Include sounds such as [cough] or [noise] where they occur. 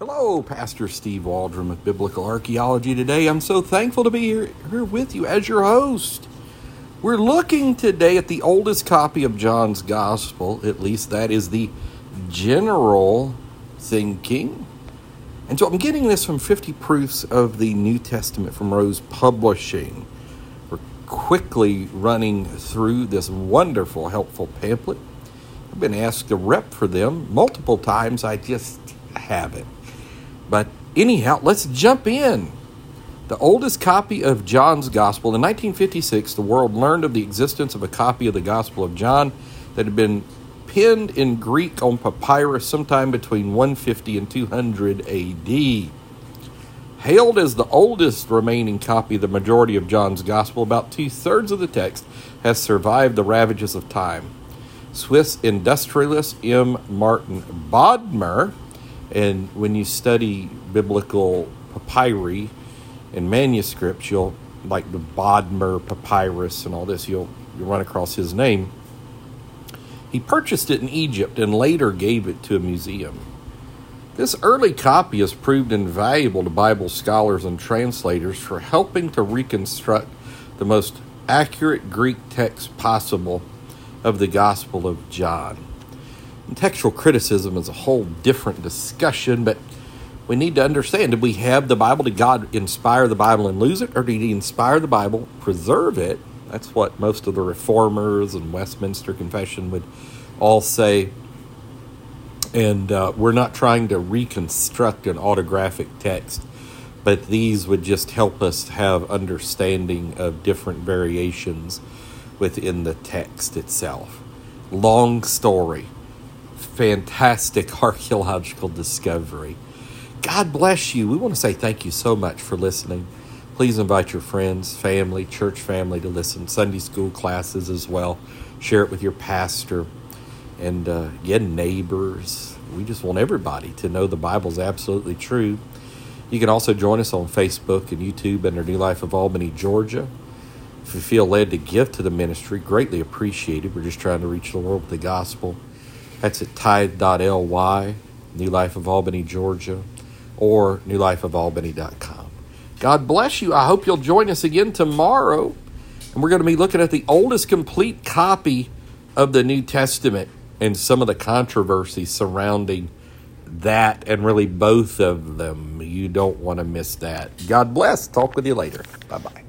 Hello, Pastor Steve Waldron with Biblical Archaeology today. I'm so thankful to be here, here with you as your host. We're looking today at the oldest copy of John's Gospel, at least that is the general thinking. And so I'm getting this from 50 Proofs of the New Testament from Rose Publishing. We're quickly running through this wonderful, helpful pamphlet. I've been asked to rep for them multiple times. I just haven't. But anyhow, let's jump in. The oldest copy of John's Gospel, in 1956, the world learned of the existence of a copy of the Gospel of John that had been penned in Greek on papyrus sometime between 150 and 200 AD. Hailed as the oldest remaining copy of the majority of John's Gospel, about two thirds of the text has survived the ravages of time. Swiss industrialist M. Martin Bodmer and when you study biblical papyri and manuscripts, you'll like the Bodmer papyrus and all this, you'll you'll run across his name. He purchased it in Egypt and later gave it to a museum. This early copy has proved invaluable to Bible scholars and translators for helping to reconstruct the most accurate Greek text possible of the Gospel of John. Textual criticism is a whole different discussion, but we need to understand did we have the Bible? Did God inspire the Bible and lose it? Or did He inspire the Bible, preserve it? That's what most of the reformers and Westminster Confession would all say. And uh, we're not trying to reconstruct an autographic text, but these would just help us have understanding of different variations within the text itself. Long story fantastic [laughs] archaeological discovery. God bless you. We want to say thank you so much for listening. Please invite your friends, family, church family to listen, Sunday school classes as well. Share it with your pastor and uh, again, neighbors. We just want everybody to know the Bible's absolutely true. You can also join us on Facebook and YouTube under New Life of Albany, Georgia. If you feel led to give to the ministry, greatly appreciated. We're just trying to reach the world with the gospel. That's at tithe.ly, New Life of Albany, Georgia, or newlifeofalbany.com. God bless you. I hope you'll join us again tomorrow. And we're going to be looking at the oldest complete copy of the New Testament and some of the controversy surrounding that and really both of them. You don't want to miss that. God bless. Talk with you later. Bye bye.